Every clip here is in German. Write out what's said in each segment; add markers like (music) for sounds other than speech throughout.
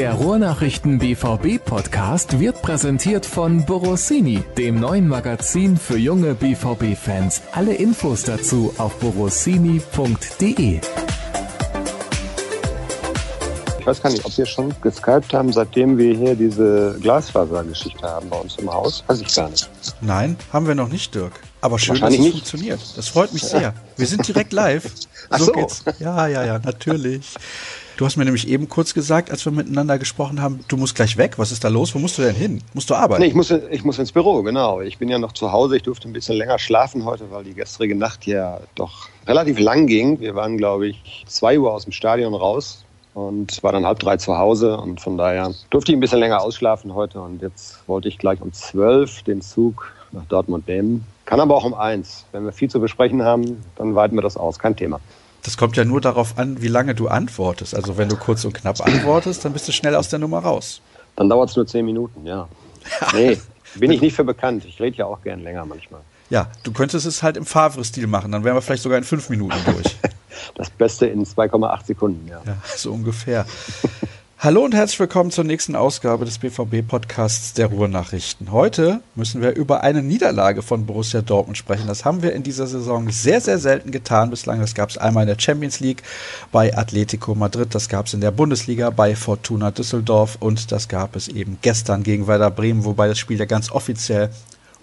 Der Ruhrnachrichten BVB Podcast wird präsentiert von Borossini, dem neuen Magazin für junge BVB Fans. Alle Infos dazu auf borossini.de. Ich weiß gar nicht, ob wir schon geskypt haben, seitdem wir hier diese Glasfasergeschichte haben bei uns im Haus. Weiß ich gar nicht. Nein, haben wir noch nicht, Dirk. Aber schön, dass es nicht. funktioniert. Das freut mich sehr. Wir sind direkt live. (laughs) Ach so. geht's. Ja, ja, ja, natürlich. Du hast mir nämlich eben kurz gesagt, als wir miteinander gesprochen haben, du musst gleich weg. Was ist da los? Wo musst du denn hin? Musst du arbeiten? Nee, ich muss, ich muss ins Büro, genau. Ich bin ja noch zu Hause. Ich durfte ein bisschen länger schlafen heute, weil die gestrige Nacht ja doch relativ lang ging. Wir waren, glaube ich, zwei Uhr aus dem Stadion raus und war dann halb drei zu Hause und von daher durfte ich ein bisschen länger ausschlafen heute und jetzt wollte ich gleich um zwölf den Zug nach Dortmund nehmen. Kann aber auch um eins. Wenn wir viel zu besprechen haben, dann weiten wir das aus. Kein Thema. Das kommt ja nur darauf an, wie lange du antwortest. Also wenn du kurz und knapp antwortest, dann bist du schnell aus der Nummer raus. Dann dauert es nur zehn Minuten, ja. (laughs) Nee, bin ich nicht für bekannt. Ich rede ja auch gern länger manchmal. Ja, du könntest es halt im Favre-Stil machen, dann wären wir vielleicht sogar in fünf Minuten durch. (laughs) Das Beste in 2,8 Sekunden, ja. Ja, so ungefähr. Hallo und herzlich willkommen zur nächsten Ausgabe des BVB-Podcasts der Ruhrnachrichten. Heute müssen wir über eine Niederlage von Borussia Dortmund sprechen. Das haben wir in dieser Saison sehr, sehr selten getan bislang. Das gab es einmal in der Champions League bei Atletico Madrid, das gab es in der Bundesliga bei Fortuna Düsseldorf und das gab es eben gestern gegen Werder Bremen, wobei das Spiel ja ganz offiziell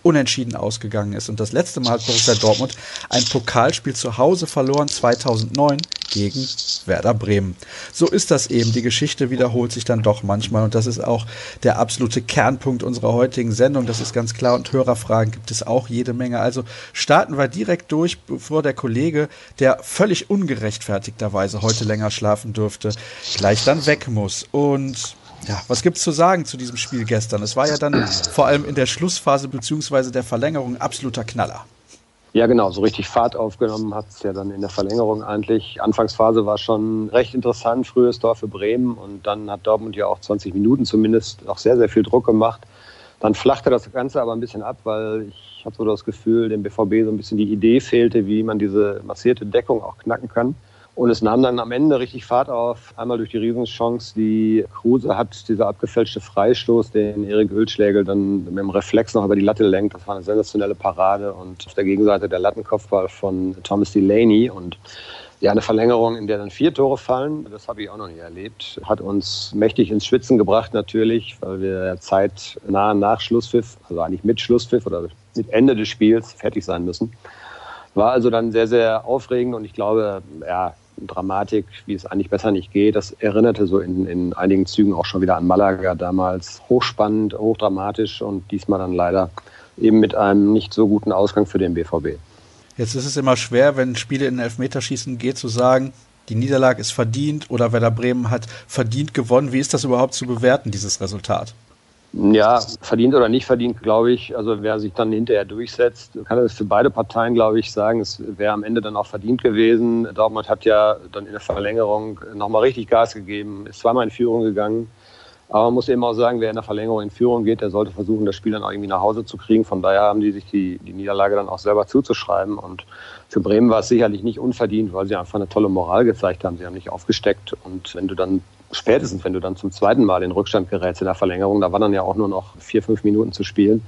unentschieden ausgegangen ist. Und das letzte Mal hat Borussia Dortmund ein Pokalspiel zu Hause verloren, 2009 gegen Werder Bremen. So ist das eben. Die Geschichte wiederholt sich dann doch manchmal. Und das ist auch der absolute Kernpunkt unserer heutigen Sendung. Das ist ganz klar. Und Hörerfragen gibt es auch jede Menge. Also starten wir direkt durch, bevor der Kollege, der völlig ungerechtfertigterweise heute länger schlafen dürfte, gleich dann weg muss. Und ja, was gibt's zu sagen zu diesem Spiel gestern? Es war ja dann (clears throat) vor allem in der Schlussphase beziehungsweise der Verlängerung absoluter Knaller. Ja, genau, so richtig Fahrt aufgenommen hat es ja dann in der Verlängerung eigentlich. Anfangsphase war schon recht interessant, frühes Tor für Bremen und dann hat Dortmund ja auch 20 Minuten zumindest auch sehr, sehr viel Druck gemacht. Dann flachte das Ganze aber ein bisschen ab, weil ich habe so das Gefühl, dem BVB so ein bisschen die Idee fehlte, wie man diese massierte Deckung auch knacken kann. Und es nahm dann am Ende richtig Fahrt auf. Einmal durch die Riesenchance, die Kruse hat, dieser abgefälschte Freistoß, den Erik Ölschlägel dann mit dem Reflex noch über die Latte lenkt. Das war eine sensationelle Parade. Und auf der Gegenseite der Lattenkopfball von Thomas Delaney. Und ja, eine Verlängerung, in der dann vier Tore fallen, das habe ich auch noch nie erlebt. Hat uns mächtig ins Schwitzen gebracht natürlich, weil wir Zeit nah nach Schlusspfiff, also eigentlich mit Schlusspfiff oder mit Ende des Spiels fertig sein müssen. War also dann sehr, sehr aufregend und ich glaube, ja, Dramatik, wie es eigentlich besser nicht geht. Das erinnerte so in, in einigen Zügen auch schon wieder an Malaga damals. Hochspannend, hochdramatisch und diesmal dann leider eben mit einem nicht so guten Ausgang für den BVB. Jetzt ist es immer schwer, wenn Spiele in Elfmeterschießen geht, zu sagen, die Niederlage ist verdient oder Werder Bremen hat verdient gewonnen. Wie ist das überhaupt zu bewerten, dieses Resultat? Ja, verdient oder nicht verdient, glaube ich. Also wer sich dann hinterher durchsetzt, kann es für beide Parteien, glaube ich, sagen. Es wäre am Ende dann auch verdient gewesen. Dortmund hat ja dann in der Verlängerung nochmal richtig Gas gegeben, ist zweimal in Führung gegangen. Aber man muss eben auch sagen, wer in der Verlängerung in Führung geht, der sollte versuchen, das Spiel dann auch irgendwie nach Hause zu kriegen. Von daher haben die sich die, die Niederlage dann auch selber zuzuschreiben. Und für Bremen war es sicherlich nicht unverdient, weil sie einfach eine tolle Moral gezeigt haben. Sie haben nicht aufgesteckt. Und wenn du dann spätestens, wenn du dann zum zweiten Mal in Rückstand gerätst in der Verlängerung, da waren dann ja auch nur noch vier, fünf Minuten zu spielen.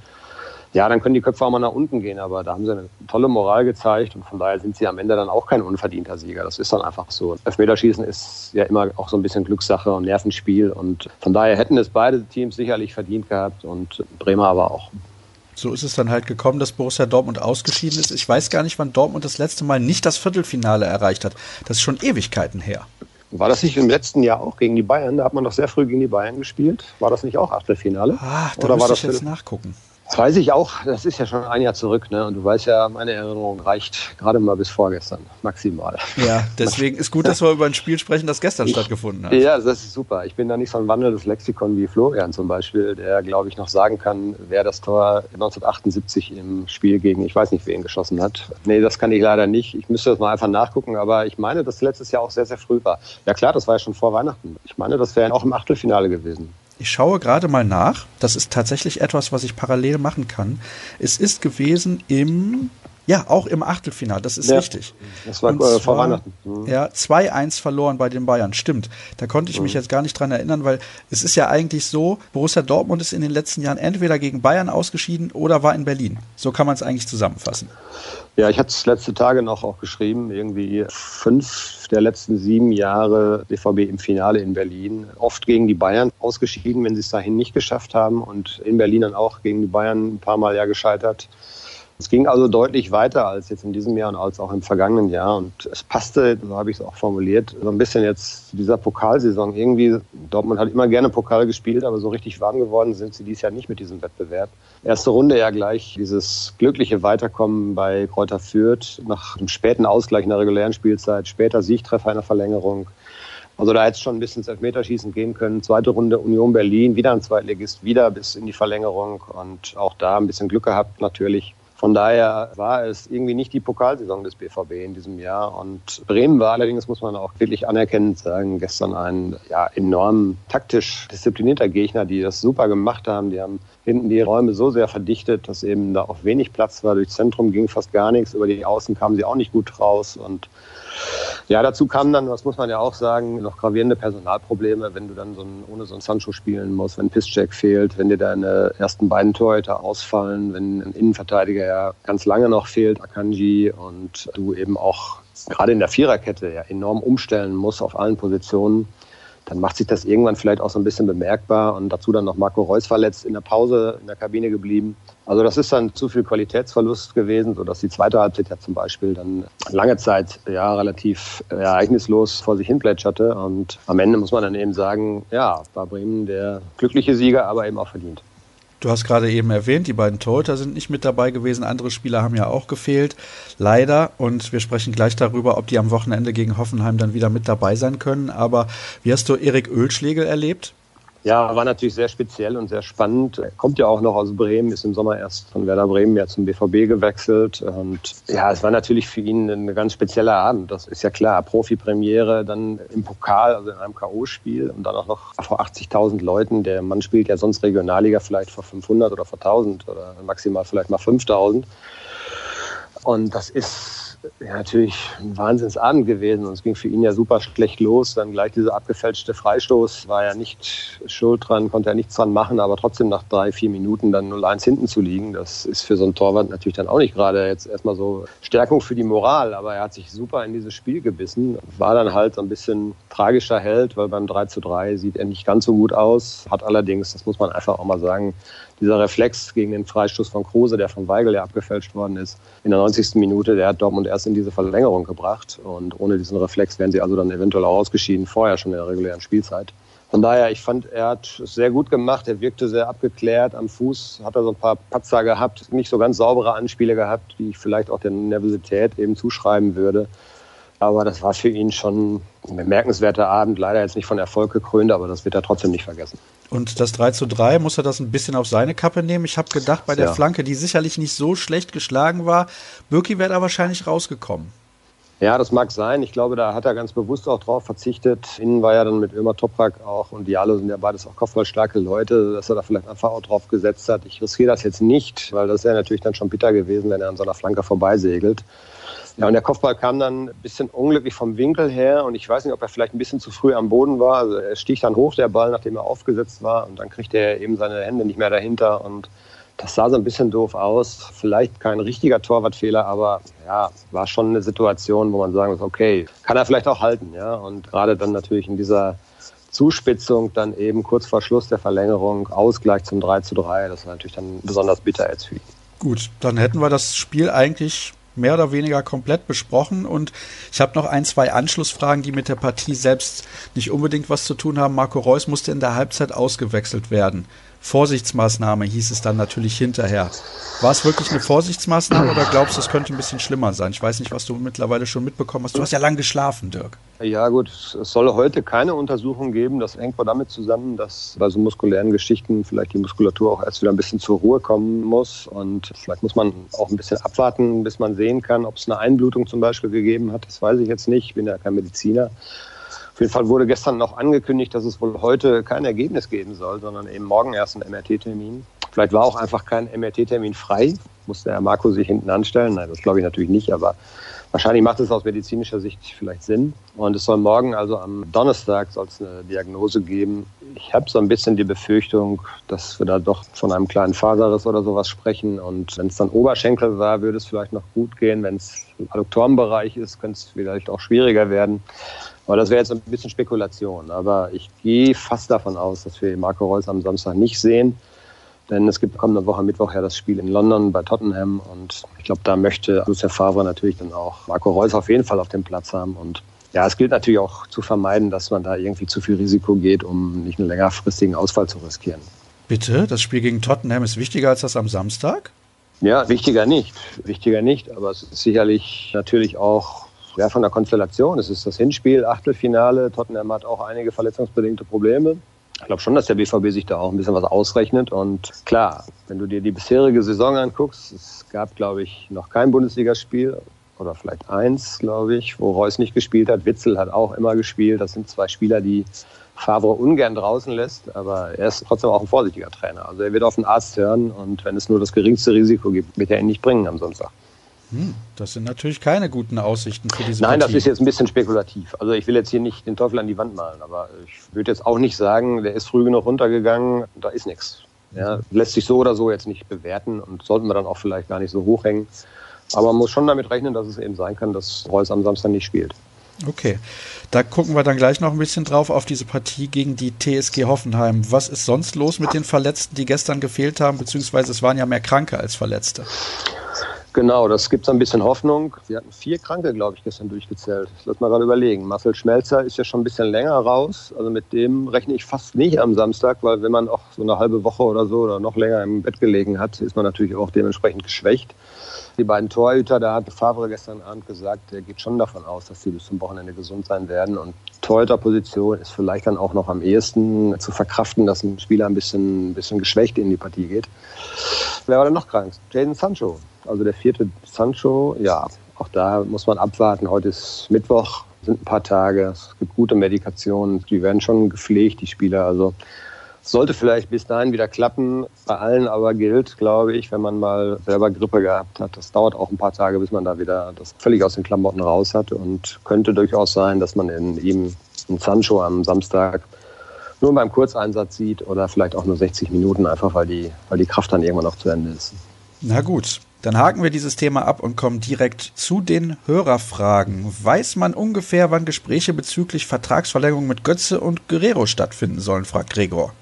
Ja, dann können die Köpfe auch mal nach unten gehen, aber da haben sie eine tolle Moral gezeigt und von daher sind sie am Ende dann auch kein unverdienter Sieger. Das ist dann einfach so. Elfmeterschießen ist ja immer auch so ein bisschen Glückssache und Nervenspiel und von daher hätten es beide Teams sicherlich verdient gehabt und Bremer aber auch. So ist es dann halt gekommen, dass Borussia Dortmund ausgeschieden ist. Ich weiß gar nicht, wann Dortmund das letzte Mal nicht das Viertelfinale erreicht hat. Das ist schon Ewigkeiten her. War das nicht im letzten Jahr auch gegen die Bayern? Da hat man doch sehr früh gegen die Bayern gespielt. War das nicht auch Achtelfinale? Ah, da Oder war das ich jetzt nachgucken. Weiß ich auch, das ist ja schon ein Jahr zurück, ne? Und du weißt ja, meine Erinnerung reicht gerade mal bis vorgestern, maximal. Ja, (laughs) deswegen ist gut, dass wir über ein Spiel sprechen, das gestern ich, stattgefunden hat. Ja, das ist super. Ich bin da nicht so ein wandelndes Lexikon wie Florian zum Beispiel, der, glaube ich, noch sagen kann, wer das Tor 1978 im Spiel gegen, ich weiß nicht, wen geschossen hat. Nee, das kann ich leider nicht. Ich müsste das mal einfach nachgucken, aber ich meine, dass letztes Jahr auch sehr, sehr früh war. Ja klar, das war ja schon vor Weihnachten. Ich meine, das wäre auch im Achtelfinale gewesen. Ich schaue gerade mal nach. Das ist tatsächlich etwas, was ich parallel machen kann. Es ist gewesen im Ja, auch im Achtelfinale, das ist ja, richtig. Das war äh, vor Weihnachten. Mhm. Ja, 2-1 verloren bei den Bayern, stimmt. Da konnte ich mich mhm. jetzt gar nicht dran erinnern, weil es ist ja eigentlich so, Borussia Dortmund ist in den letzten Jahren entweder gegen Bayern ausgeschieden oder war in Berlin. So kann man es eigentlich zusammenfassen. Ja, ich hatte es letzte Tage noch auch geschrieben, irgendwie fünf der letzten sieben Jahre BVB im Finale in Berlin. Oft gegen die Bayern ausgeschieden, wenn sie es dahin nicht geschafft haben und in Berlin dann auch gegen die Bayern ein paar Mal ja gescheitert. Es ging also deutlich weiter als jetzt in diesem Jahr und als auch im vergangenen Jahr. Und es passte, so habe ich es auch formuliert, so ein bisschen jetzt zu dieser Pokalsaison. Irgendwie, Dortmund hat immer gerne Pokal gespielt, aber so richtig warm geworden sind sie dieses Jahr nicht mit diesem Wettbewerb. Erste Runde ja gleich dieses glückliche Weiterkommen bei Kräuter Fürth nach einem späten Ausgleich in der regulären Spielzeit, später Siegtreffer in der Verlängerung. Also da hätte es schon ein bisschen ins Elfmeterschießen gehen können. Zweite Runde Union Berlin, wieder ein Zweitligist, wieder bis in die Verlängerung und auch da ein bisschen Glück gehabt natürlich. Von daher war es irgendwie nicht die Pokalsaison des BVB in diesem Jahr. Und Bremen war allerdings, muss man auch wirklich anerkennend sagen, gestern ein ja, enorm taktisch disziplinierter Gegner, die das super gemacht haben. Die haben hinten die Räume so sehr verdichtet, dass eben da auch wenig Platz war. Durchs Zentrum ging fast gar nichts. Über die Außen kamen sie auch nicht gut raus. Und ja, dazu kamen dann, das muss man ja auch sagen, noch gravierende Personalprobleme, wenn du dann so ein, ohne so ein Sancho spielen musst, wenn Piszczek fehlt, wenn dir deine ersten beiden Torhüter ausfallen, wenn ein Innenverteidiger ja ganz lange noch fehlt, Akanji, und du eben auch gerade in der Viererkette ja enorm umstellen musst auf allen Positionen dann macht sich das irgendwann vielleicht auch so ein bisschen bemerkbar. Und dazu dann noch Marco Reus verletzt in der Pause in der Kabine geblieben. Also das ist dann zu viel Qualitätsverlust gewesen, sodass die zweite Halbzeit ja zum Beispiel dann lange Zeit ja relativ ereignislos vor sich hin plätscherte. Und am Ende muss man dann eben sagen, ja, war Bremen der glückliche Sieger, aber eben auch verdient. Du hast gerade eben erwähnt, die beiden Torhüter sind nicht mit dabei gewesen. Andere Spieler haben ja auch gefehlt. Leider. Und wir sprechen gleich darüber, ob die am Wochenende gegen Hoffenheim dann wieder mit dabei sein können. Aber wie hast du Erik Ölschlegel erlebt? Ja, war natürlich sehr speziell und sehr spannend. Er kommt ja auch noch aus Bremen, ist im Sommer erst von Werder Bremen ja zum BVB gewechselt. Und ja, es war natürlich für ihn ein ganz spezieller Abend. Das ist ja klar. Profi-Premiere, dann im Pokal, also in einem K.O.-Spiel und dann auch noch vor 80.000 Leuten. Der Mann spielt ja sonst Regionalliga vielleicht vor 500 oder vor 1000 oder maximal vielleicht mal 5000. Und das ist ja, natürlich ein Wahnsinnsabend gewesen und es ging für ihn ja super schlecht los. Dann gleich dieser abgefälschte Freistoß war ja nicht schuld dran, konnte er nichts dran machen, aber trotzdem nach drei, vier Minuten dann 0-1 hinten zu liegen, das ist für so einen Torwart natürlich dann auch nicht gerade jetzt erstmal so Stärkung für die Moral, aber er hat sich super in dieses Spiel gebissen, war dann halt so ein bisschen tragischer Held, weil beim 3 zu 3 sieht er nicht ganz so gut aus, hat allerdings, das muss man einfach auch mal sagen, dieser Reflex gegen den Freistoß von Kruse, der von Weigel ja abgefälscht worden ist, in der 90. Minute, der hat Dortmund erst in diese Verlängerung gebracht. Und ohne diesen Reflex wären sie also dann eventuell auch ausgeschieden, vorher schon in der regulären Spielzeit. Von daher, ich fand, er hat es sehr gut gemacht. Er wirkte sehr abgeklärt. Am Fuß hat er so ein paar Patzer gehabt, nicht so ganz saubere Anspiele gehabt, die ich vielleicht auch der Nervosität eben zuschreiben würde. Aber das war für ihn schon ein bemerkenswerter Abend. Leider jetzt nicht von Erfolg gekrönt, aber das wird er trotzdem nicht vergessen. Und das 3 zu 3 muss er das ein bisschen auf seine Kappe nehmen. Ich habe gedacht, bei der ja. Flanke, die sicherlich nicht so schlecht geschlagen war, Birki wäre da wahrscheinlich rausgekommen. Ja, das mag sein. Ich glaube, da hat er ganz bewusst auch drauf verzichtet. Innen war ja dann mit Ömer Toprak auch und Diallo sind ja beides auch kopfballstarke Leute, dass er da vielleicht einfach auch drauf gesetzt hat. Ich riskiere das jetzt nicht, weil das wäre natürlich dann schon bitter gewesen, wenn er an so einer Flanke vorbeisegelt. Ja, und der Kopfball kam dann ein bisschen unglücklich vom Winkel her und ich weiß nicht, ob er vielleicht ein bisschen zu früh am Boden war. Also er stieg dann hoch, der Ball, nachdem er aufgesetzt war und dann kriegte er eben seine Hände nicht mehr dahinter und das sah so ein bisschen doof aus. Vielleicht kein richtiger Torwartfehler, aber ja, war schon eine Situation, wo man sagen muss, okay, kann er vielleicht auch halten, ja. Und gerade dann natürlich in dieser Zuspitzung dann eben kurz vor Schluss der Verlängerung, Ausgleich zum 3 zu 3, das war natürlich dann besonders bitter jetzt. Gut, dann hätten wir das Spiel eigentlich mehr oder weniger komplett besprochen und ich habe noch ein, zwei Anschlussfragen, die mit der Partie selbst nicht unbedingt was zu tun haben. Marco Reus musste in der Halbzeit ausgewechselt werden. Vorsichtsmaßnahme hieß es dann natürlich hinterher. War es wirklich eine Vorsichtsmaßnahme oder glaubst du, es könnte ein bisschen schlimmer sein? Ich weiß nicht, was du mittlerweile schon mitbekommen hast. Du hast ja lang geschlafen, Dirk. Ja gut, es soll heute keine Untersuchung geben. Das hängt wohl damit zusammen, dass bei so muskulären Geschichten vielleicht die Muskulatur auch erst wieder ein bisschen zur Ruhe kommen muss. Und vielleicht muss man auch ein bisschen abwarten, bis man sehen kann, ob es eine Einblutung zum Beispiel gegeben hat. Das weiß ich jetzt nicht. Ich bin ja kein Mediziner. Auf jeden Fall wurde gestern noch angekündigt, dass es wohl heute kein Ergebnis geben soll, sondern eben morgen erst ein MRT-Termin. Vielleicht war auch einfach kein MRT-Termin frei. Musste Herr Marco sich hinten anstellen? Nein, das glaube ich natürlich nicht, aber wahrscheinlich macht es aus medizinischer Sicht vielleicht Sinn. Und es soll morgen, also am Donnerstag, soll es eine Diagnose geben. Ich habe so ein bisschen die Befürchtung, dass wir da doch von einem kleinen Faserriss oder sowas sprechen. Und wenn es dann Oberschenkel war, würde es vielleicht noch gut gehen. Wenn es im Adduktorenbereich ist, könnte es vielleicht auch schwieriger werden. Aber das wäre jetzt ein bisschen Spekulation. Aber ich gehe fast davon aus, dass wir Marco Reus am Samstag nicht sehen. Denn es gibt kommende Woche Mittwoch ja das Spiel in London bei Tottenham. Und ich glaube, da möchte Lucien Favre natürlich dann auch Marco Reus auf jeden Fall auf dem Platz haben. Und ja, es gilt natürlich auch zu vermeiden, dass man da irgendwie zu viel Risiko geht, um nicht einen längerfristigen Ausfall zu riskieren. Bitte? Das Spiel gegen Tottenham ist wichtiger als das am Samstag? Ja, wichtiger nicht. Wichtiger nicht. Aber es ist sicherlich natürlich auch ja, von der Konstellation. Es ist das Hinspiel, Achtelfinale. Tottenham hat auch einige verletzungsbedingte Probleme ich glaube schon, dass der BVB sich da auch ein bisschen was ausrechnet. Und klar, wenn du dir die bisherige Saison anguckst, es gab, glaube ich, noch kein Bundesligaspiel oder vielleicht eins, glaube ich, wo Reus nicht gespielt hat. Witzel hat auch immer gespielt. Das sind zwei Spieler, die Favre ungern draußen lässt, aber er ist trotzdem auch ein vorsichtiger Trainer. Also er wird auf den Arzt hören und wenn es nur das geringste Risiko gibt, wird er ihn nicht bringen am Sonntag. Hm, das sind natürlich keine guten Aussichten für diese Nein, Partie. das ist jetzt ein bisschen spekulativ. Also ich will jetzt hier nicht den Teufel an die Wand malen, aber ich würde jetzt auch nicht sagen, der ist früh genug runtergegangen, da ist nichts. Ja, lässt sich so oder so jetzt nicht bewerten und sollten wir dann auch vielleicht gar nicht so hochhängen. Aber man muss schon damit rechnen, dass es eben sein kann, dass Reus am Samstag nicht spielt. Okay, da gucken wir dann gleich noch ein bisschen drauf auf diese Partie gegen die TSG Hoffenheim. Was ist sonst los mit den Verletzten, die gestern gefehlt haben, beziehungsweise es waren ja mehr Kranke als Verletzte? Genau, das gibt so ein bisschen Hoffnung. Wir hatten vier Kranke, glaube ich, gestern durchgezählt. Lass mal gerade überlegen. Marcel Schmelzer ist ja schon ein bisschen länger raus. Also mit dem rechne ich fast nicht am Samstag, weil wenn man auch so eine halbe Woche oder so oder noch länger im Bett gelegen hat, ist man natürlich auch dementsprechend geschwächt. Die beiden Torhüter, da hat Favre gestern Abend gesagt, er geht schon davon aus, dass sie bis zum Wochenende gesund sein werden. Und Torhüterposition ist vielleicht dann auch noch am ehesten zu verkraften, dass ein Spieler ein bisschen, ein bisschen geschwächt in die Partie geht. Wer war denn noch krank? Jaden Sancho also der vierte Sancho, ja, auch da muss man abwarten. Heute ist Mittwoch, sind ein paar Tage, es gibt gute Medikationen, die werden schon gepflegt, die Spieler. Also sollte vielleicht bis dahin wieder klappen. Bei allen aber gilt, glaube ich, wenn man mal selber Grippe gehabt hat, das dauert auch ein paar Tage, bis man da wieder das völlig aus den Klamotten raus hat. Und könnte durchaus sein, dass man in ihm einen Sancho am Samstag nur beim Kurzeinsatz sieht oder vielleicht auch nur 60 Minuten, einfach weil die, weil die Kraft dann irgendwann auch zu Ende ist. Na gut, dann haken wir dieses Thema ab und kommen direkt zu den Hörerfragen. Weiß man ungefähr, wann Gespräche bezüglich Vertragsverlängerung mit Götze und Guerrero stattfinden sollen, fragt Gregor.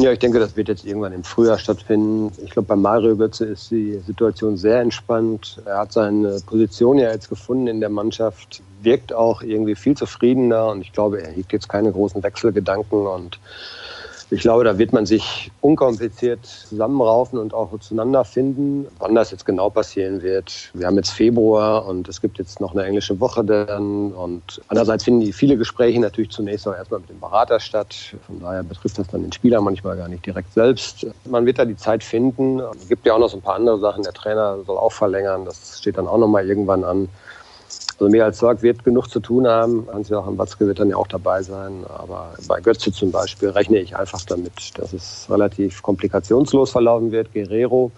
Ja, ich denke, das wird jetzt irgendwann im Frühjahr stattfinden. Ich glaube, bei Mario Götze ist die Situation sehr entspannt. Er hat seine Position ja jetzt gefunden in der Mannschaft, wirkt auch irgendwie viel zufriedener und ich glaube, er hegt jetzt keine großen Wechselgedanken und ich glaube, da wird man sich unkompliziert zusammenraufen und auch zueinander finden. Wann das jetzt genau passieren wird, wir haben jetzt Februar und es gibt jetzt noch eine englische Woche dann. Und andererseits finden die viele Gespräche natürlich zunächst auch erstmal mit dem Berater statt. Von daher betrifft das dann den Spieler manchmal gar nicht direkt selbst. Man wird da die Zeit finden. Es gibt ja auch noch so ein paar andere Sachen. Der Trainer soll auch verlängern. Das steht dann auch noch mal irgendwann an. Also mir als Sorg wird genug zu tun haben. Hans-Joachim Watzke wird dann ja auch dabei sein. Aber bei Götze zum Beispiel rechne ich einfach damit, dass es relativ komplikationslos verlaufen wird. Guerrero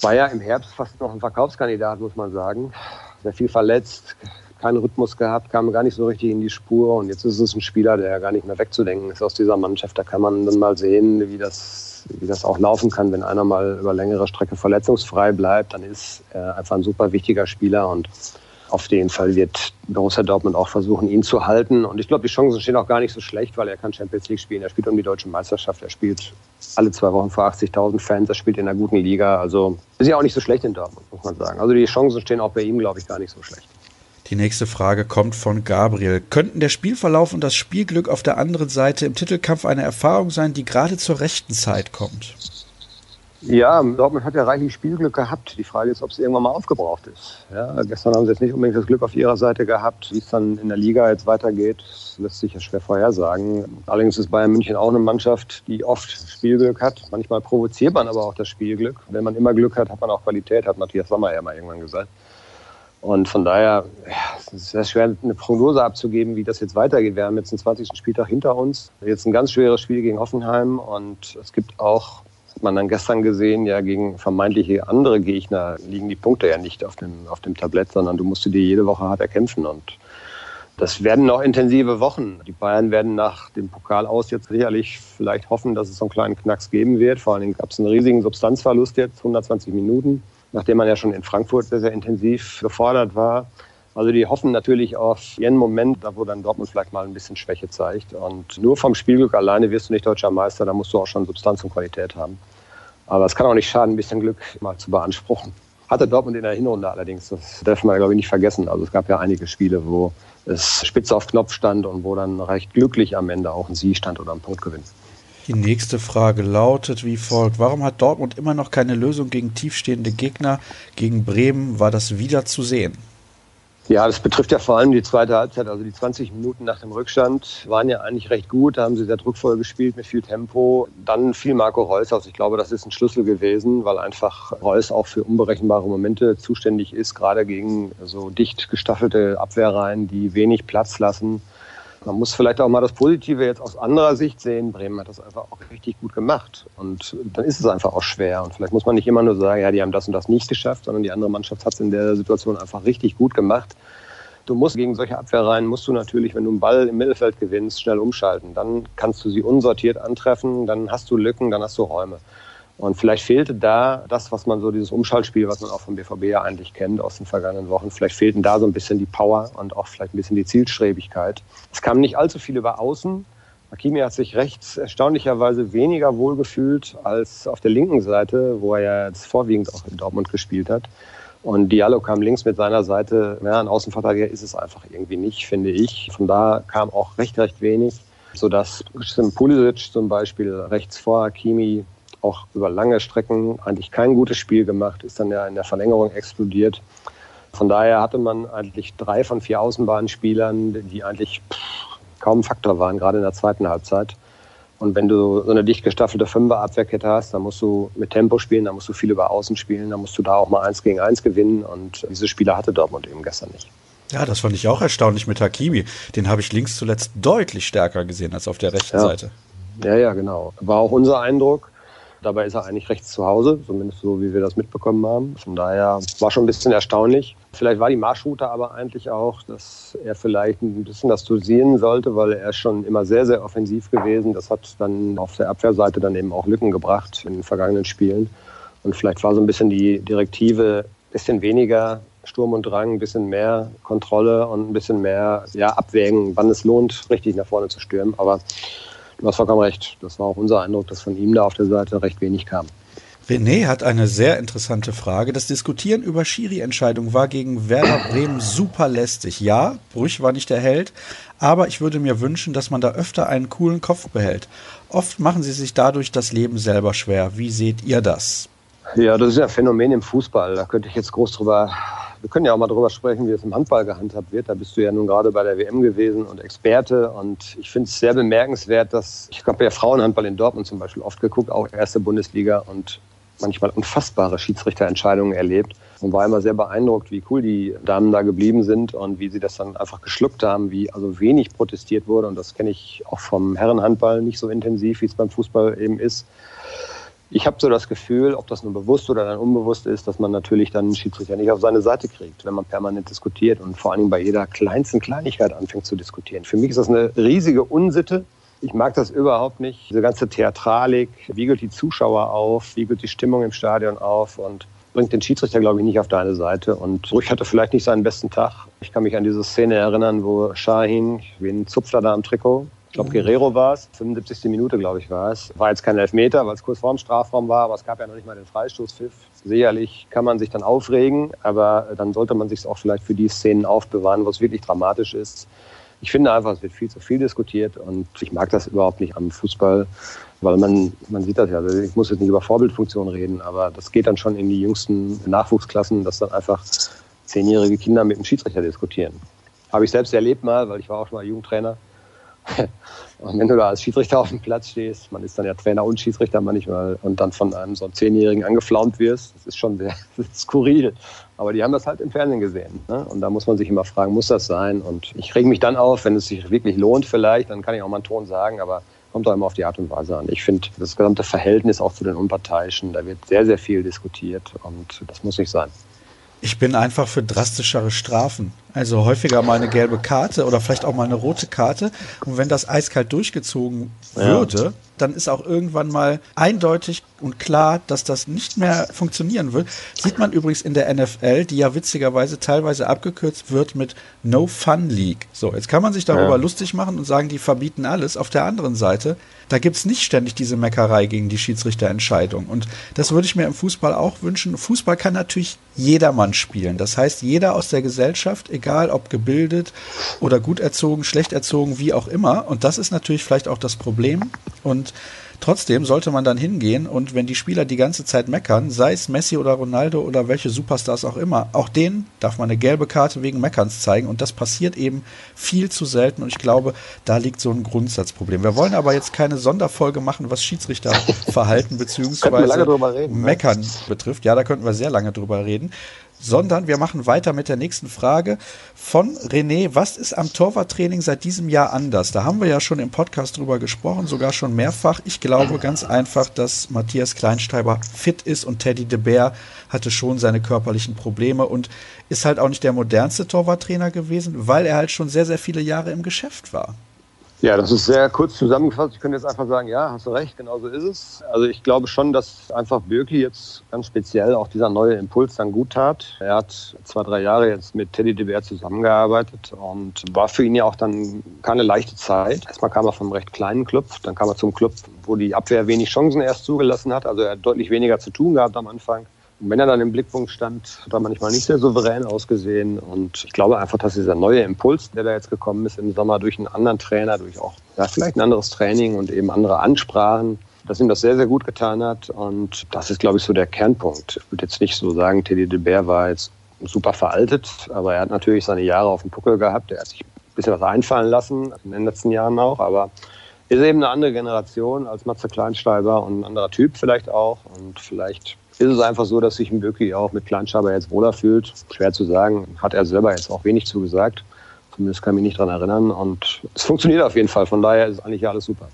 war ja im Herbst fast noch ein Verkaufskandidat, muss man sagen. Sehr viel verletzt, keinen Rhythmus gehabt, kam gar nicht so richtig in die Spur. Und jetzt ist es ein Spieler, der gar nicht mehr wegzudenken ist aus dieser Mannschaft. Da kann man dann mal sehen, wie das, wie das auch laufen kann, wenn einer mal über längere Strecke verletzungsfrei bleibt. Dann ist er einfach ein super wichtiger Spieler und auf jeden Fall wird Borussia Dortmund auch versuchen, ihn zu halten. Und ich glaube, die Chancen stehen auch gar nicht so schlecht, weil er kann Champions League spielen. Er spielt um die deutsche Meisterschaft. Er spielt alle zwei Wochen vor 80.000 Fans. Er spielt in einer guten Liga. Also ist ja auch nicht so schlecht in Dortmund, muss man sagen. Also die Chancen stehen auch bei ihm, glaube ich, gar nicht so schlecht. Die nächste Frage kommt von Gabriel. Könnten der Spielverlauf und das Spielglück auf der anderen Seite im Titelkampf eine Erfahrung sein, die gerade zur rechten Zeit kommt? Ja, Dortmund hat ja reichlich Spielglück gehabt. Die Frage ist, ob es irgendwann mal aufgebraucht ist. Ja, gestern haben sie jetzt nicht unbedingt das Glück auf ihrer Seite gehabt. Wie es dann in der Liga jetzt weitergeht, lässt sich ja schwer vorhersagen. Allerdings ist Bayern München auch eine Mannschaft, die oft Spielglück hat. Manchmal provoziert man aber auch das Spielglück. Wenn man immer Glück hat, hat man auch Qualität, hat Matthias Sommer ja mal irgendwann gesagt. Und von daher ja, es ist sehr schwer, eine Prognose abzugeben, wie das jetzt weitergeht. Wir haben jetzt den 20. Spieltag hinter uns. Jetzt ein ganz schweres Spiel gegen Hoffenheim und es gibt auch man dann gestern gesehen, ja, gegen vermeintliche andere Gegner liegen die Punkte ja nicht auf dem, auf dem Tablett, sondern du musst die jede Woche hart erkämpfen. Und das werden noch intensive Wochen. Die Bayern werden nach dem Pokal aus jetzt sicherlich vielleicht hoffen, dass es so einen kleinen Knacks geben wird. Vor allen Dingen gab es einen riesigen Substanzverlust jetzt, 120 Minuten, nachdem man ja schon in Frankfurt sehr, sehr intensiv gefordert war. Also die hoffen natürlich auf jeden Moment, da wo dann Dortmund vielleicht mal ein bisschen Schwäche zeigt. Und nur vom Spielglück alleine wirst du nicht deutscher Meister, da musst du auch schon Substanz und Qualität haben. Aber es kann auch nicht schaden, ein bisschen Glück mal zu beanspruchen. Hatte Dortmund in der Hinrunde allerdings, das darf man glaube ich nicht vergessen. Also es gab ja einige Spiele, wo es spitze auf Knopf stand und wo dann recht glücklich am Ende auch ein Sieg stand oder ein Punktgewinn. Die nächste Frage lautet wie folgt. Warum hat Dortmund immer noch keine Lösung gegen tiefstehende Gegner? Gegen Bremen war das wieder zu sehen. Ja, das betrifft ja vor allem die zweite Halbzeit. Also die 20 Minuten nach dem Rückstand waren ja eigentlich recht gut. Da haben sie sehr druckvoll gespielt mit viel Tempo. Dann fiel Marco Reus aus. Ich glaube, das ist ein Schlüssel gewesen, weil einfach Reus auch für unberechenbare Momente zuständig ist, gerade gegen so dicht gestaffelte Abwehrreihen, die wenig Platz lassen. Man muss vielleicht auch mal das Positive jetzt aus anderer Sicht sehen. Bremen hat das einfach auch richtig gut gemacht. Und dann ist es einfach auch schwer. Und vielleicht muss man nicht immer nur sagen, ja, die haben das und das nicht geschafft, sondern die andere Mannschaft hat es in der Situation einfach richtig gut gemacht. Du musst gegen solche Abwehrreihen, musst du natürlich, wenn du einen Ball im Mittelfeld gewinnst, schnell umschalten. Dann kannst du sie unsortiert antreffen, dann hast du Lücken, dann hast du Räume. Und vielleicht fehlte da das, was man so, dieses Umschaltspiel, was man auch vom BVB ja eigentlich kennt aus den vergangenen Wochen, vielleicht fehlten da so ein bisschen die Power und auch vielleicht ein bisschen die Zielstrebigkeit. Es kam nicht allzu viel über Außen. Hakimi hat sich rechts erstaunlicherweise weniger wohl gefühlt als auf der linken Seite, wo er ja jetzt vorwiegend auch in Dortmund gespielt hat. Und Diallo kam links mit seiner Seite. Ja, ein Außenverteidiger ist es einfach irgendwie nicht, finde ich. Von da kam auch recht, recht wenig, sodass Pulisic zum Beispiel rechts vor Hakimi auch über lange Strecken eigentlich kein gutes Spiel gemacht, ist dann ja in der Verlängerung explodiert. Von daher hatte man eigentlich drei von vier Außenbahnspielern, die eigentlich kaum ein Faktor waren, gerade in der zweiten Halbzeit. Und wenn du so eine dicht gestaffelte Fünfer-Abwehrkette hast, dann musst du mit Tempo spielen, dann musst du viel über Außen spielen, dann musst du da auch mal eins gegen eins gewinnen. Und diese Spieler hatte Dortmund eben gestern nicht. Ja, das fand ich auch erstaunlich mit Hakimi. Den habe ich links zuletzt deutlich stärker gesehen als auf der rechten ja. Seite. Ja, ja, genau. War auch unser Eindruck. Dabei ist er eigentlich rechts zu Hause, zumindest so, wie wir das mitbekommen haben. Von daher war schon ein bisschen erstaunlich. Vielleicht war die Marschroute aber eigentlich auch, dass er vielleicht ein bisschen das dosieren sollte, weil er schon immer sehr, sehr offensiv gewesen. Das hat dann auf der Abwehrseite dann eben auch Lücken gebracht in den vergangenen Spielen. Und vielleicht war so ein bisschen die Direktive, ein bisschen weniger Sturm und Drang, ein bisschen mehr Kontrolle und ein bisschen mehr ja, Abwägen, wann es lohnt, richtig nach vorne zu stürmen. Aber Du hast vollkommen recht. Das war auch unser Eindruck, dass von ihm da auf der Seite recht wenig kam. René hat eine sehr interessante Frage. Das Diskutieren über Schiri-Entscheidungen war gegen Werder Bremen super lästig. Ja, Brüch war nicht der Held, aber ich würde mir wünschen, dass man da öfter einen coolen Kopf behält. Oft machen sie sich dadurch das Leben selber schwer. Wie seht ihr das? Ja, das ist ja ein Phänomen im Fußball. Da könnte ich jetzt groß drüber wir können ja auch mal darüber sprechen, wie es im Handball gehandhabt wird. Da bist du ja nun gerade bei der WM gewesen und Experte. Und ich finde es sehr bemerkenswert, dass ich habe ja Frauenhandball in Dortmund zum Beispiel oft geguckt, auch erste Bundesliga und manchmal unfassbare Schiedsrichterentscheidungen erlebt und war immer sehr beeindruckt, wie cool die Damen da geblieben sind und wie sie das dann einfach geschluckt haben, wie also wenig protestiert wurde. Und das kenne ich auch vom Herrenhandball nicht so intensiv, wie es beim Fußball eben ist. Ich habe so das Gefühl, ob das nun bewusst oder dann unbewusst ist, dass man natürlich dann einen Schiedsrichter nicht auf seine Seite kriegt, wenn man permanent diskutiert und vor allen Dingen bei jeder kleinsten Kleinigkeit anfängt zu diskutieren. Für mich ist das eine riesige Unsitte. Ich mag das überhaupt nicht. Diese ganze Theatralik wiegelt die Zuschauer auf, wiegelt die Stimmung im Stadion auf und bringt den Schiedsrichter, glaube ich, nicht auf deine Seite. Und Ruhig hatte vielleicht nicht seinen besten Tag. Ich kann mich an diese Szene erinnern, wo Shahin, wen zupft er da am Trikot? Ich glaube, Guerrero war es. 75. Minute, glaube ich, war es. War jetzt kein Elfmeter, weil es kurz vorm Strafraum war, aber es gab ja noch nicht mal den Freistoßpfiff. Sicherlich kann man sich dann aufregen, aber dann sollte man sich auch vielleicht für die Szenen aufbewahren, wo es wirklich dramatisch ist. Ich finde einfach, es wird viel zu viel diskutiert und ich mag das überhaupt nicht am Fußball, weil man, man sieht das ja. Also ich muss jetzt nicht über Vorbildfunktion reden, aber das geht dann schon in die jüngsten Nachwuchsklassen, dass dann einfach zehnjährige Kinder mit dem Schiedsrichter diskutieren. Habe ich selbst erlebt mal, weil ich war auch schon mal Jugendtrainer. (laughs) Und wenn du da als Schiedsrichter auf dem Platz stehst, man ist dann ja Trainer und Schiedsrichter manchmal und dann von einem so einem Zehnjährigen angeflaumt wirst, das ist schon (laughs) sehr skurril. Aber die haben das halt im Fernsehen gesehen. Ne? Und da muss man sich immer fragen, muss das sein? Und ich reg mich dann auf, wenn es sich wirklich lohnt vielleicht, dann kann ich auch mal einen Ton sagen. Aber Kommt auch immer auf die Art und Weise an. Ich finde das gesamte Verhältnis auch zu den Unparteiischen, da wird sehr, sehr viel diskutiert und das muss nicht sein. Ich bin einfach für drastischere Strafen. Also häufiger mal eine gelbe Karte oder vielleicht auch mal eine rote Karte. Und wenn das eiskalt durchgezogen würde, ja. Dann ist auch irgendwann mal eindeutig und klar, dass das nicht mehr funktionieren wird. Sieht man übrigens in der NFL, die ja witzigerweise teilweise abgekürzt wird mit No Fun League. So, jetzt kann man sich darüber ja. lustig machen und sagen, die verbieten alles. Auf der anderen Seite da gibt es nicht ständig diese Meckerei gegen die Schiedsrichterentscheidung. Und das würde ich mir im Fußball auch wünschen. Fußball kann natürlich jedermann spielen. Das heißt, jeder aus der Gesellschaft, egal ob gebildet oder gut erzogen, schlecht erzogen, wie auch immer. Und das ist natürlich vielleicht auch das Problem. Und Trotzdem sollte man dann hingehen und wenn die Spieler die ganze Zeit meckern, sei es Messi oder Ronaldo oder welche Superstars auch immer, auch denen darf man eine gelbe Karte wegen Meckerns zeigen und das passiert eben viel zu selten und ich glaube, da liegt so ein Grundsatzproblem. Wir wollen aber jetzt keine Sonderfolge machen, was Schiedsrichterverhalten (laughs) beziehungsweise ne? Meckern betrifft. Ja, da könnten wir sehr lange drüber reden sondern wir machen weiter mit der nächsten Frage von René. Was ist am Torwarttraining seit diesem Jahr anders? Da haben wir ja schon im Podcast drüber gesprochen, sogar schon mehrfach. Ich glaube ganz einfach, dass Matthias Kleinsteiber fit ist und Teddy de Beer hatte schon seine körperlichen Probleme und ist halt auch nicht der modernste Torwarttrainer gewesen, weil er halt schon sehr, sehr viele Jahre im Geschäft war. Ja, das ist sehr kurz zusammengefasst. Ich könnte jetzt einfach sagen, ja, hast du recht, genau so ist es. Also ich glaube schon, dass einfach Birki jetzt ganz speziell auch dieser neue Impuls dann gut tat. Er hat zwei, drei Jahre jetzt mit Teddy de Beer zusammengearbeitet und war für ihn ja auch dann keine leichte Zeit. Erstmal kam er vom recht kleinen Club, dann kam er zum Club, wo die Abwehr wenig Chancen erst zugelassen hat. Also er hat deutlich weniger zu tun gehabt am Anfang. Und wenn er dann im Blickpunkt stand, hat er manchmal nicht sehr souverän ausgesehen. Und ich glaube einfach, dass dieser neue Impuls, der da jetzt gekommen ist im Sommer durch einen anderen Trainer, durch auch ja, vielleicht ein anderes Training und eben andere Ansprachen, dass ihm das sehr, sehr gut getan hat. Und das ist, glaube ich, so der Kernpunkt. Ich würde jetzt nicht so sagen, Teddy de Beer war jetzt super veraltet, aber er hat natürlich seine Jahre auf dem Puckel gehabt. Er hat sich ein bisschen was einfallen lassen, in den letzten Jahren auch, aber ist eben eine andere Generation als Matze Kleinsteiber und ein anderer Typ vielleicht auch. Und vielleicht ist es einfach so, dass sich Mböki auch mit Kleinschaber jetzt wohler fühlt. Schwer zu sagen, hat er selber jetzt auch wenig zugesagt. Zumindest kann ich mich nicht daran erinnern. Und es funktioniert auf jeden Fall. Von daher ist eigentlich alles super.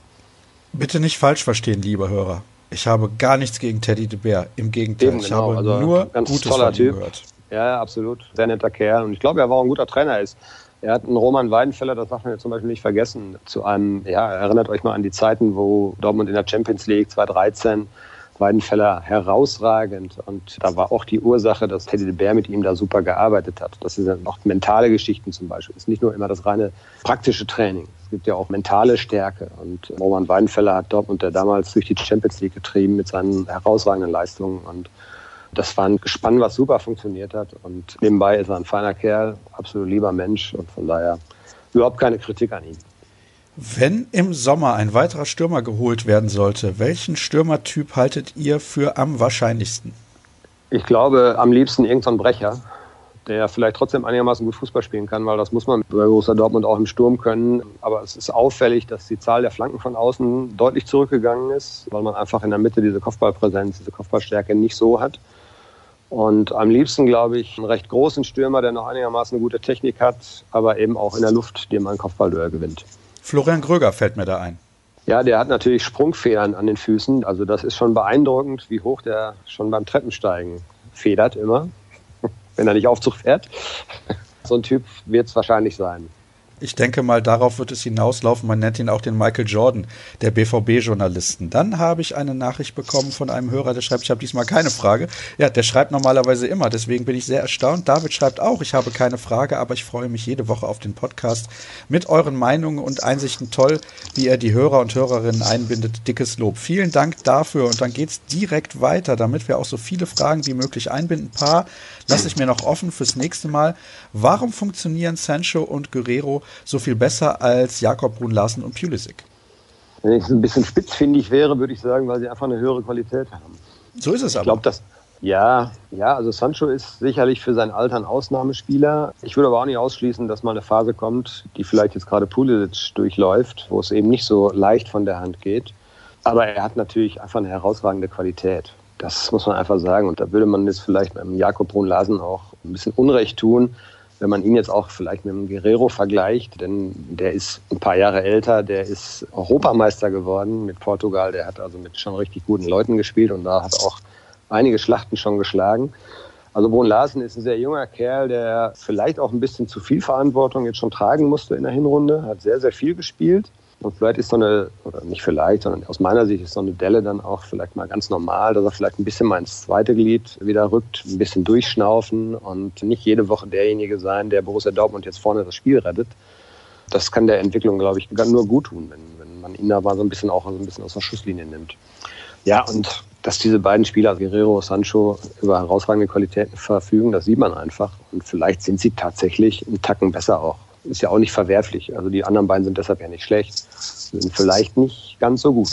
Bitte nicht falsch verstehen, lieber Hörer. Ich habe gar nichts gegen Teddy de Beer. Im Gegenteil, Eben, genau. ich habe also nur ganz Gutes toller typ. gehört. Ja, absolut. Sehr netter Kerl. Und ich glaube, er war auch ein guter Trainer ist. Er hat einen Roman Weidenfeller, das darf man jetzt zum Beispiel nicht vergessen, zu einem, ja, erinnert euch mal an die Zeiten, wo Dortmund in der Champions League 2013 Weidenfeller herausragend. Und da war auch die Ursache, dass Teddy de Beer mit ihm da super gearbeitet hat. Das sind auch mentale Geschichten zum Beispiel. Es ist nicht nur immer das reine praktische Training. Es gibt ja auch mentale Stärke. Und Roman Weidenfeller hat Dortmund der damals durch die Champions League getrieben mit seinen herausragenden Leistungen. Und das war ein Gespann, was super funktioniert hat. Und nebenbei ist er ein feiner Kerl, absolut lieber Mensch. Und von daher überhaupt keine Kritik an ihm. Wenn im Sommer ein weiterer Stürmer geholt werden sollte, welchen Stürmertyp haltet ihr für am wahrscheinlichsten? Ich glaube, am liebsten irgendein Brecher, der vielleicht trotzdem einigermaßen gut Fußball spielen kann, weil das muss man bei Borussia Dortmund auch im Sturm können. Aber es ist auffällig, dass die Zahl der Flanken von außen deutlich zurückgegangen ist, weil man einfach in der Mitte diese Kopfballpräsenz, diese Kopfballstärke nicht so hat. Und am liebsten, glaube ich, einen recht großen Stürmer, der noch einigermaßen gute Technik hat, aber eben auch in der Luft, dem ein Kopfballduell gewinnt. Florian Gröger fällt mir da ein. Ja, der hat natürlich Sprungfedern an den Füßen. Also das ist schon beeindruckend, wie hoch der schon beim Treppensteigen federt immer, (laughs) wenn er nicht Aufzug fährt. So ein Typ wird es wahrscheinlich sein. Ich denke mal, darauf wird es hinauslaufen. Man nennt ihn auch den Michael Jordan der BVB-Journalisten. Dann habe ich eine Nachricht bekommen von einem Hörer, der schreibt, ich habe diesmal keine Frage. Ja, der schreibt normalerweise immer, deswegen bin ich sehr erstaunt. David schreibt auch, ich habe keine Frage, aber ich freue mich jede Woche auf den Podcast mit euren Meinungen und Einsichten. Toll, wie er die Hörer und Hörerinnen einbindet. Dickes Lob. Vielen Dank dafür. Und dann geht es direkt weiter, damit wir auch so viele Fragen wie möglich einbinden. Ein paar lasse ich mir noch offen fürs nächste Mal. Warum funktionieren Sancho und Guerrero so viel besser als Jakob Brun Larsen und Pulisic? Wenn ich ein bisschen spitzfindig wäre, würde ich sagen, weil sie einfach eine höhere Qualität haben. So ist es aber. Ich glaube, dass ja, ja, also Sancho ist sicherlich für sein Alter ein Ausnahmespieler. Ich würde aber auch nicht ausschließen, dass mal eine Phase kommt, die vielleicht jetzt gerade Pulisic durchläuft, wo es eben nicht so leicht von der Hand geht. Aber er hat natürlich einfach eine herausragende Qualität. Das muss man einfach sagen. Und da würde man jetzt vielleicht einem Jakob Brun Larsen auch ein bisschen Unrecht tun, wenn man ihn jetzt auch vielleicht mit dem Guerrero vergleicht, denn der ist ein paar Jahre älter, der ist Europameister geworden mit Portugal, der hat also mit schon richtig guten Leuten gespielt und da hat auch einige Schlachten schon geschlagen. Also Brun Larsen ist ein sehr junger Kerl, der vielleicht auch ein bisschen zu viel Verantwortung jetzt schon tragen musste in der Hinrunde, hat sehr, sehr viel gespielt. Und vielleicht ist so eine, oder nicht vielleicht, sondern aus meiner Sicht ist so eine Delle dann auch vielleicht mal ganz normal, dass er vielleicht ein bisschen mal ins zweite Glied wieder rückt, ein bisschen durchschnaufen und nicht jede Woche derjenige sein, der Borussia Dortmund jetzt vorne das Spiel rettet. Das kann der Entwicklung, glaube ich, nur gut tun, wenn, wenn man ihn da mal so ein bisschen auch so ein bisschen aus der Schusslinie nimmt. Ja, und dass diese beiden Spieler, Guerrero, Sancho, über herausragende Qualitäten verfügen, das sieht man einfach. Und vielleicht sind sie tatsächlich einen Tacken besser auch. Ist ja auch nicht verwerflich. Also die anderen beiden sind deshalb ja nicht schlecht, sind vielleicht nicht ganz so gut.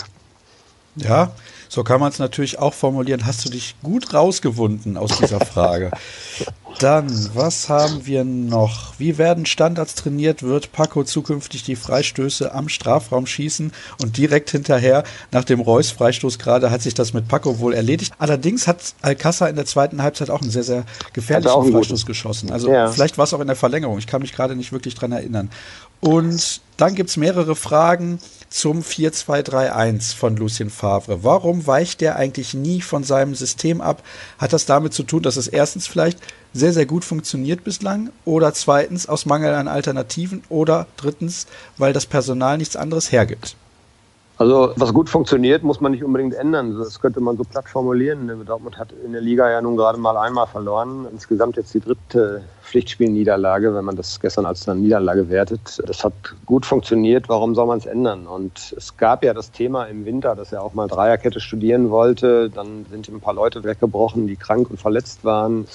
Ja, so kann man es natürlich auch formulieren. Hast du dich gut rausgewunden aus dieser Frage? (laughs) Dann, was haben wir noch? Wie werden Standards trainiert? Wird Paco zukünftig die Freistöße am Strafraum schießen? Und direkt hinterher, nach dem Reus-Freistoß gerade, hat sich das mit Paco wohl erledigt. Allerdings hat Alcázar in der zweiten Halbzeit auch einen sehr, sehr gefährlichen Freistoß geschossen. Also ja. vielleicht war es auch in der Verlängerung. Ich kann mich gerade nicht wirklich dran erinnern. Und dann gibt es mehrere Fragen zum 4-2-3-1 von Lucien Favre. Warum weicht der eigentlich nie von seinem System ab? Hat das damit zu tun, dass es erstens vielleicht sehr, sehr gut funktioniert bislang oder zweitens aus Mangel an Alternativen oder drittens, weil das Personal nichts anderes hergibt? Also was gut funktioniert, muss man nicht unbedingt ändern. Das könnte man so platt formulieren. Dortmund hat in der Liga ja nun gerade mal einmal verloren. Insgesamt jetzt die dritte Pflichtspielniederlage, wenn man das gestern als eine Niederlage wertet. Das hat gut funktioniert. Warum soll man es ändern? Und es gab ja das Thema im Winter, dass er auch mal Dreierkette studieren wollte. Dann sind ihm ein paar Leute weggebrochen, die krank und verletzt waren.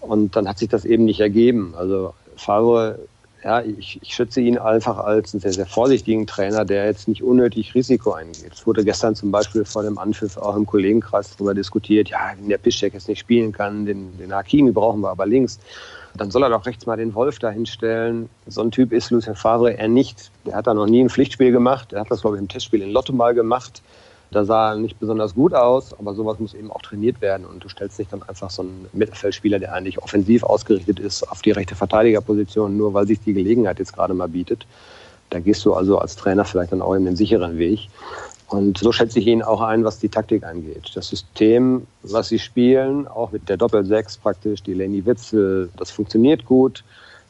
Und dann hat sich das eben nicht ergeben. Also Favre ja, ich, ich schätze ihn einfach als einen sehr, sehr vorsichtigen Trainer, der jetzt nicht unnötig Risiko eingeht. Es wurde gestern zum Beispiel vor dem Anpfiff auch im Kollegenkreis darüber diskutiert, ja, wenn der Piszczek jetzt nicht spielen kann, den, den Hakimi brauchen wir aber links, dann soll er doch rechts mal den Wolf dahinstellen. So ein Typ ist Lucien Favre er nicht. Der hat da noch nie ein Pflichtspiel gemacht. Er hat das, glaube ich, im Testspiel in Lotto mal gemacht. Da sah er nicht besonders gut aus, aber sowas muss eben auch trainiert werden. Und du stellst nicht dann einfach so einen Mittelfeldspieler, der eigentlich offensiv ausgerichtet ist, auf die rechte Verteidigerposition, nur weil sich die Gelegenheit jetzt gerade mal bietet. Da gehst du also als Trainer vielleicht dann auch in den sicheren Weg. Und so schätze ich ihn auch ein, was die Taktik angeht. Das System, was sie spielen, auch mit der Doppel-Sechs praktisch, die Leni Witzel, das funktioniert gut.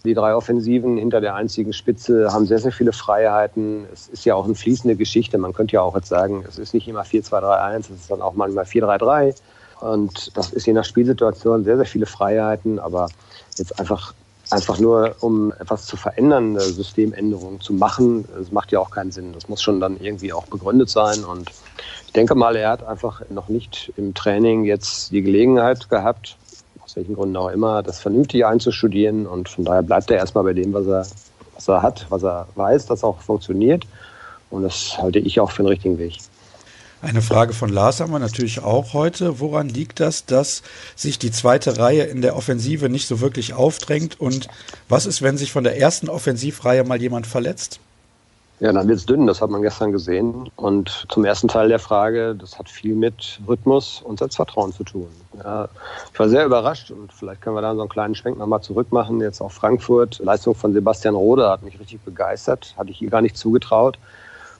Die drei Offensiven hinter der einzigen Spitze haben sehr, sehr viele Freiheiten. Es ist ja auch eine fließende Geschichte. Man könnte ja auch jetzt sagen, es ist nicht immer 4-2-3-1, es ist dann auch manchmal 4-3-3. Und das ist je nach Spielsituation sehr, sehr viele Freiheiten. Aber jetzt einfach, einfach nur, um etwas zu verändern, eine Systemänderung zu machen, das macht ja auch keinen Sinn. Das muss schon dann irgendwie auch begründet sein. Und ich denke mal, er hat einfach noch nicht im Training jetzt die Gelegenheit gehabt, aus welchen Gründen auch immer, das vernünftig einzustudieren. Und von daher bleibt er erstmal bei dem, was er, was er hat, was er weiß, das auch funktioniert. Und das halte ich auch für den richtigen Weg. Eine Frage von Lars haben wir natürlich auch heute. Woran liegt das, dass sich die zweite Reihe in der Offensive nicht so wirklich aufdrängt? Und was ist, wenn sich von der ersten Offensivreihe mal jemand verletzt? Ja, dann wird's dünn, das hat man gestern gesehen. Und zum ersten Teil der Frage, das hat viel mit Rhythmus und Selbstvertrauen zu tun. Ja, ich war sehr überrascht und vielleicht können wir da so einen kleinen Schwenk nochmal zurückmachen. Jetzt auf Frankfurt. Leistung von Sebastian Rode hat mich richtig begeistert, hatte ich ihr gar nicht zugetraut.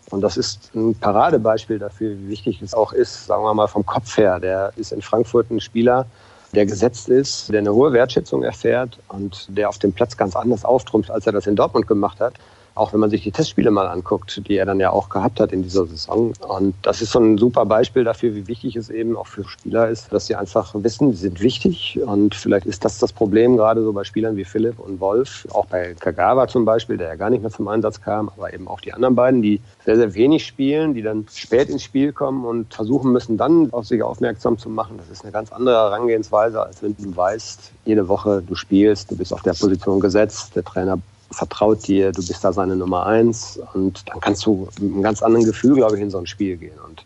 Und das ist ein Paradebeispiel dafür, wie wichtig es auch ist, sagen wir mal vom Kopf her. Der ist in Frankfurt ein Spieler, der gesetzt ist, der eine hohe Wertschätzung erfährt und der auf dem Platz ganz anders auftrumpft, als er das in Dortmund gemacht hat auch wenn man sich die Testspiele mal anguckt, die er dann ja auch gehabt hat in dieser Saison. Und das ist so ein super Beispiel dafür, wie wichtig es eben auch für Spieler ist, dass sie einfach wissen, sie sind wichtig. Und vielleicht ist das das Problem gerade so bei Spielern wie Philipp und Wolf, auch bei Kagawa zum Beispiel, der ja gar nicht mehr zum Einsatz kam, aber eben auch die anderen beiden, die sehr, sehr wenig spielen, die dann spät ins Spiel kommen und versuchen müssen, dann auf sich aufmerksam zu machen. Das ist eine ganz andere Herangehensweise, als wenn du weißt, jede Woche du spielst, du bist auf der Position gesetzt, der Trainer vertraut dir, du bist da seine Nummer eins und dann kannst du mit einem ganz anderen Gefühl, glaube ich, in so ein Spiel gehen. Und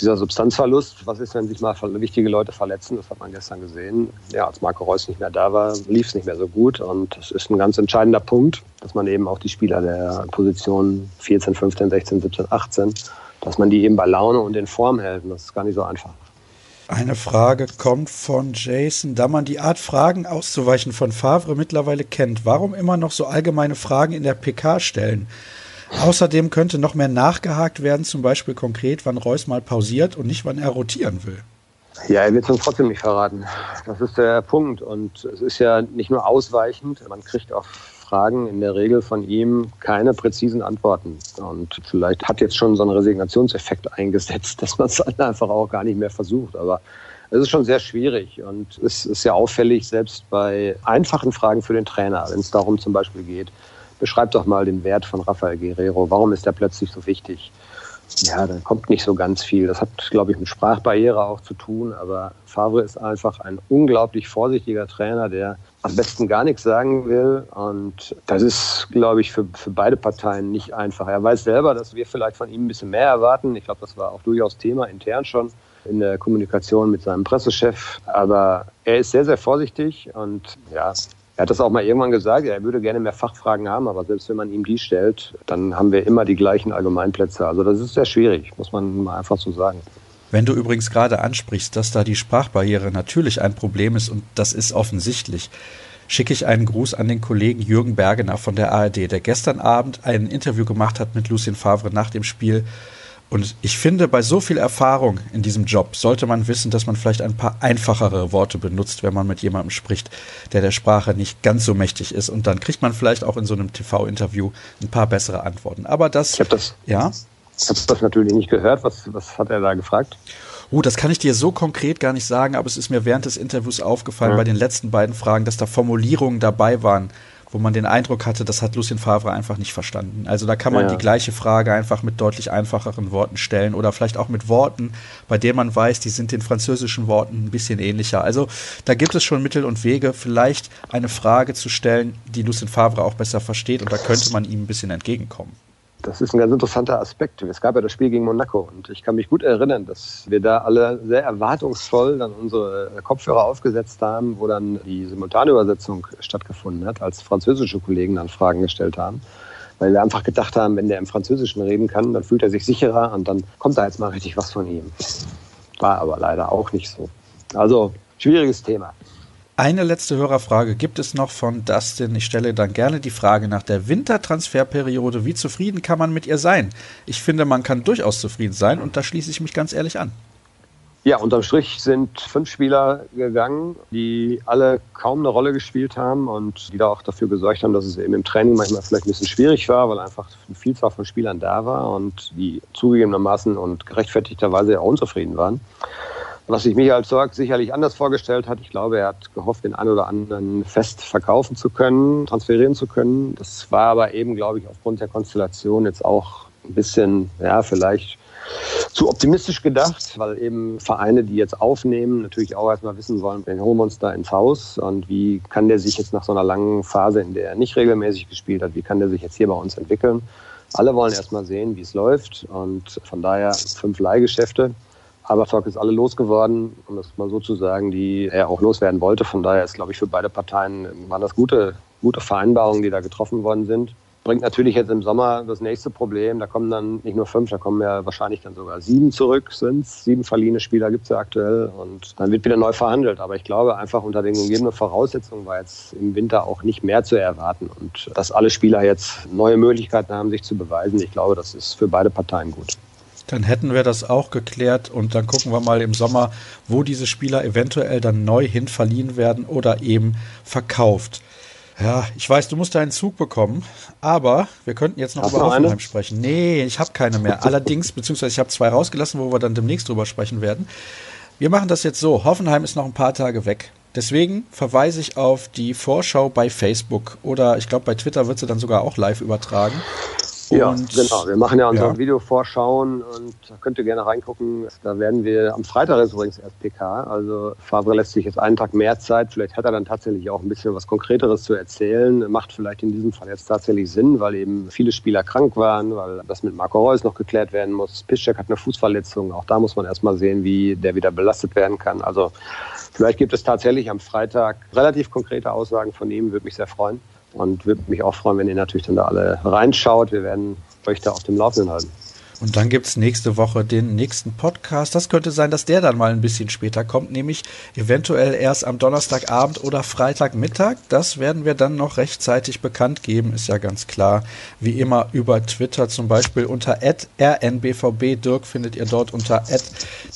dieser Substanzverlust, was ist, wenn sich mal wichtige Leute verletzen, das hat man gestern gesehen. Ja, als Marco Reus nicht mehr da war, lief es nicht mehr so gut und das ist ein ganz entscheidender Punkt, dass man eben auch die Spieler der Position 14, 15, 16, 17, 18, dass man die eben bei Laune und in Form hält und das ist gar nicht so einfach. Eine Frage kommt von Jason. Da man die Art Fragen auszuweichen von Favre mittlerweile kennt, warum immer noch so allgemeine Fragen in der PK stellen? Außerdem könnte noch mehr nachgehakt werden, zum Beispiel konkret, wann Reus mal pausiert und nicht, wann er rotieren will. Ja, er wird es uns trotzdem nicht verraten. Das ist der Punkt. Und es ist ja nicht nur ausweichend, man kriegt auf Fragen in der Regel von ihm keine präzisen Antworten. Und vielleicht hat jetzt schon so ein Resignationseffekt eingesetzt, (laughs) dass man es einfach auch gar nicht mehr versucht. Aber es ist schon sehr schwierig und es ist ja auffällig, selbst bei einfachen Fragen für den Trainer, wenn es darum zum Beispiel geht, beschreib doch mal den Wert von Rafael Guerrero. Warum ist der plötzlich so wichtig? Ja, da kommt nicht so ganz viel. Das hat, glaube ich, mit Sprachbarriere auch zu tun. Aber Favre ist einfach ein unglaublich vorsichtiger Trainer, der am besten gar nichts sagen will. Und das ist, glaube ich, für, für beide Parteien nicht einfach. Er weiß selber, dass wir vielleicht von ihm ein bisschen mehr erwarten. Ich glaube, das war auch durchaus Thema intern schon in der Kommunikation mit seinem Pressechef. Aber er ist sehr, sehr vorsichtig und ja, er hat das auch mal irgendwann gesagt, er würde gerne mehr Fachfragen haben, aber selbst wenn man ihm die stellt, dann haben wir immer die gleichen Allgemeinplätze. Also das ist sehr schwierig, muss man mal einfach so sagen. Wenn du übrigens gerade ansprichst, dass da die Sprachbarriere natürlich ein Problem ist und das ist offensichtlich, schicke ich einen Gruß an den Kollegen Jürgen Bergener von der ARD, der gestern Abend ein Interview gemacht hat mit Lucien Favre nach dem Spiel und ich finde, bei so viel Erfahrung in diesem Job sollte man wissen, dass man vielleicht ein paar einfachere Worte benutzt, wenn man mit jemandem spricht, der der Sprache nicht ganz so mächtig ist. Und dann kriegt man vielleicht auch in so einem TV-Interview ein paar bessere Antworten. Aber das, ich habe das, ja, ich habe das natürlich nicht gehört. Was, was hat er da gefragt? Uh, das kann ich dir so konkret gar nicht sagen, aber es ist mir während des Interviews aufgefallen ja. bei den letzten beiden Fragen, dass da Formulierungen dabei waren, wo man den Eindruck hatte, das hat Lucien Favre einfach nicht verstanden. Also da kann man ja. die gleiche Frage einfach mit deutlich einfacheren Worten stellen oder vielleicht auch mit Worten, bei denen man weiß, die sind den französischen Worten ein bisschen ähnlicher. Also da gibt es schon Mittel und Wege, vielleicht eine Frage zu stellen, die Lucien Favre auch besser versteht und da könnte man ihm ein bisschen entgegenkommen das ist ein ganz interessanter Aspekt. Es gab ja das Spiel gegen Monaco und ich kann mich gut erinnern, dass wir da alle sehr erwartungsvoll dann unsere Kopfhörer aufgesetzt haben, wo dann die Simultanübersetzung stattgefunden hat, als französische Kollegen dann Fragen gestellt haben. Weil wir einfach gedacht haben, wenn der im Französischen reden kann, dann fühlt er sich sicherer und dann kommt da jetzt mal richtig was von ihm. War aber leider auch nicht so. Also, schwieriges Thema. Eine letzte Hörerfrage gibt es noch von Dustin. Ich stelle dann gerne die Frage nach der Wintertransferperiode. Wie zufrieden kann man mit ihr sein? Ich finde, man kann durchaus zufrieden sein und da schließe ich mich ganz ehrlich an. Ja, unterm Strich sind fünf Spieler gegangen, die alle kaum eine Rolle gespielt haben und die da auch dafür gesorgt haben, dass es eben im Training manchmal vielleicht ein bisschen schwierig war, weil einfach eine Vielzahl von Spielern da war und die zugegebenermaßen und gerechtfertigterweise auch unzufrieden waren was sich Michael Zorg sicherlich anders vorgestellt hat. Ich glaube, er hat gehofft, den einen oder anderen fest verkaufen zu können, transferieren zu können. Das war aber eben, glaube ich, aufgrund der Konstellation jetzt auch ein bisschen, ja, vielleicht zu optimistisch gedacht, weil eben Vereine, die jetzt aufnehmen, natürlich auch erstmal wissen wollen, wen holen wir uns da ins Haus und wie kann der sich jetzt nach so einer langen Phase, in der er nicht regelmäßig gespielt hat, wie kann der sich jetzt hier bei uns entwickeln. Alle wollen erstmal sehen, wie es läuft und von daher fünf Leihgeschäfte. Aber Zock ist alle losgeworden, um das mal so zu sagen, die er auch loswerden wollte. Von daher ist, glaube ich, für beide Parteien waren das gute, gute Vereinbarungen, die da getroffen worden sind. Bringt natürlich jetzt im Sommer das nächste Problem. Da kommen dann nicht nur fünf, da kommen ja wahrscheinlich dann sogar sieben zurück, sind Sieben verliehene Spieler gibt es ja aktuell. Und dann wird wieder neu verhandelt. Aber ich glaube, einfach unter den gegebenen Voraussetzungen war jetzt im Winter auch nicht mehr zu erwarten. Und dass alle Spieler jetzt neue Möglichkeiten haben, sich zu beweisen, ich glaube, das ist für beide Parteien gut. Dann hätten wir das auch geklärt und dann gucken wir mal im Sommer, wo diese Spieler eventuell dann neu hin verliehen werden oder eben verkauft. Ja, ich weiß, du musst deinen Zug bekommen, aber wir könnten jetzt noch Hast über Hoffenheim sprechen. Nee, ich habe keine mehr. Allerdings, beziehungsweise ich habe zwei rausgelassen, wo wir dann demnächst drüber sprechen werden. Wir machen das jetzt so. Hoffenheim ist noch ein paar Tage weg. Deswegen verweise ich auf die Vorschau bei Facebook oder ich glaube bei Twitter wird sie dann sogar auch live übertragen. Ja, und, genau. Wir machen ja unsere ja. Videovorschauen und da könnt ihr gerne reingucken. Da werden wir am Freitag ist übrigens erst PK. Also Favre lässt sich jetzt einen Tag mehr Zeit. Vielleicht hat er dann tatsächlich auch ein bisschen was Konkreteres zu erzählen. Macht vielleicht in diesem Fall jetzt tatsächlich Sinn, weil eben viele Spieler krank waren, weil das mit Marco Reus noch geklärt werden muss. Piszczek hat eine Fußverletzung. Auch da muss man erstmal sehen, wie der wieder belastet werden kann. Also vielleicht gibt es tatsächlich am Freitag relativ konkrete Aussagen von ihm. Würde mich sehr freuen. Und würde mich auch freuen, wenn ihr natürlich dann da alle reinschaut. Wir werden euch da auf dem Laufenden halten. Und dann gibt es nächste Woche den nächsten Podcast. Das könnte sein, dass der dann mal ein bisschen später kommt, nämlich eventuell erst am Donnerstagabend oder Freitagmittag. Das werden wir dann noch rechtzeitig bekannt geben, ist ja ganz klar. Wie immer über Twitter zum Beispiel unter rnbvb. Dirk findet ihr dort unter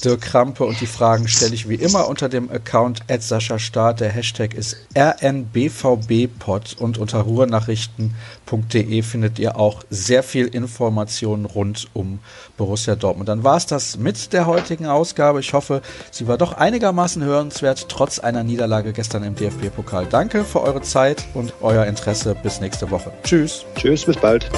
Dirk Krampe und die Fragen stelle ich wie immer unter dem Account Sascha Start. Der Hashtag ist rnbvbpod und unter ruhrnachrichten.de findet ihr auch sehr viel Informationen rund um Borussia Dortmund. Dann war es das mit der heutigen Ausgabe. Ich hoffe, sie war doch einigermaßen hörenswert, trotz einer Niederlage gestern im DFB-Pokal. Danke für eure Zeit und euer Interesse. Bis nächste Woche. Tschüss. Tschüss, bis bald.